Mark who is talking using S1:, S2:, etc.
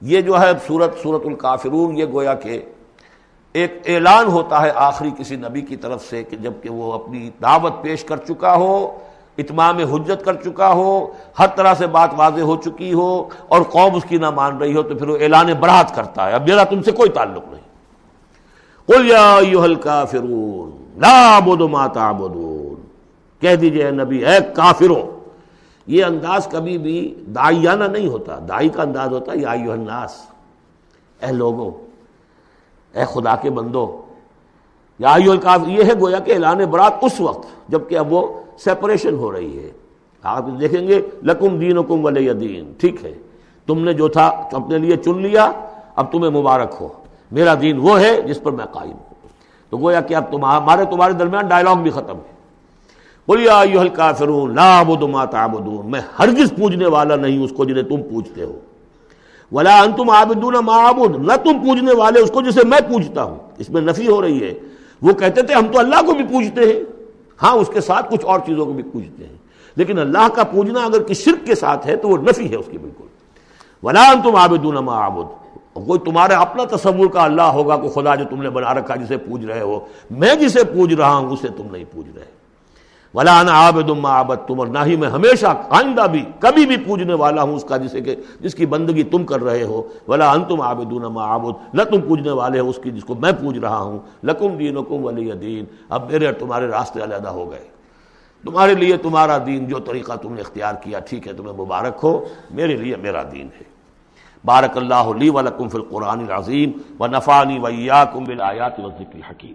S1: یہ جو ہے صورت صورت الکافرون، یہ گویا کہ ایک اعلان ہوتا ہے آخری کسی نبی کی طرف سے کہ جبکہ وہ اپنی دعوت پیش کر چکا ہو، اتمام حجت کر چکا ہو، ہر طرح سے بات واضح ہو چکی ہو اور قوم اس کی نہ مان رہی ہو تو پھر وہ اعلان برات کرتا ہے۔ اب میرا تم سے کوئی تعلق نہیں۔ کہہ دیجیے نبی، اے کافروں یہ انداز کبھی بھی دائیانہ نہیں ہوتا۔ دائی کا انداز ہوتا ہے، یا الناس، اے لوگوں، اے خدا کے بندو یا یہ ہے گویا کہ اعلان برات اس وقت، جبکہ اب وہ سیپریشن ہو رہی ہے۔ آپ دیکھیں گے، لکم دین حکم ولی دین۔ ٹھیک ہے، تم نے جو تھا اپنے لیے چن لیا، اب تمہیں مبارک ہو۔ میرا دین وہ ہے جس پر میں قائم ہوں۔ تو گویا کہ اب ہمارے تمہارے درمیان ڈائلاگ بھی ختم ہے۔ بولیا کافرون لا ما تعبدون، میں ہرگز پوجنے والا نہیں اس کو جنہیں تم پوچھتے ہو۔ ولا انتم عابدون ما عبد، نہ تم پوجنے والے اس کو جسے میں پوچھتا ہوں۔ اس میں نفی ہو رہی ہے۔ وہ کہتے تھے، ہم تو اللہ کو بھی پوجتے ہیں۔ ہاں اس کے ساتھ کچھ اور چیزوں کو بھی پوجتے ہیں۔ لیکن اللہ کا پوجنا اگر کسی شرک کے ساتھ ہے تو وہ نفی ہے اس کی بالکل۔ ولا انتم عابدون ما عبد، کوئی تمہارے اپنا تصور کا اللہ ہوگا کہ خدا جو تم نے بنا رکھا جسے پوج رہے ہو۔ میں جسے پوج رہا ہوں، اسے تم نہیں پوج رہے۔ ولا عابد آبد تم اور نہ ہی میں ہمیشہ آئندہ بھی، کبھی بھی پوجنے والا ہوں اس کا، جسے کہ جس کی بندگی تم کر رہے ہو۔ ولا ان تم آبد آبد نہ تم پوجنے والے ہو اس کی جس کو میں پوج رہا ہوں۔ لکم دین حکم ولی دین۔ اب میرے اور تمہارے راستے علیحدہ ہو گئے۔ تمہارے لیے تمہارا دین جو طریقہ تم نے اختیار کیا، ٹھیک ہے، تمہیں مبارک ہو۔ میرے لیے میرا دین ہے۔ بارک اللہ لی ولکم فی القرآن العظیم و نفانی ویا کم بالآیات و ذکر حکیم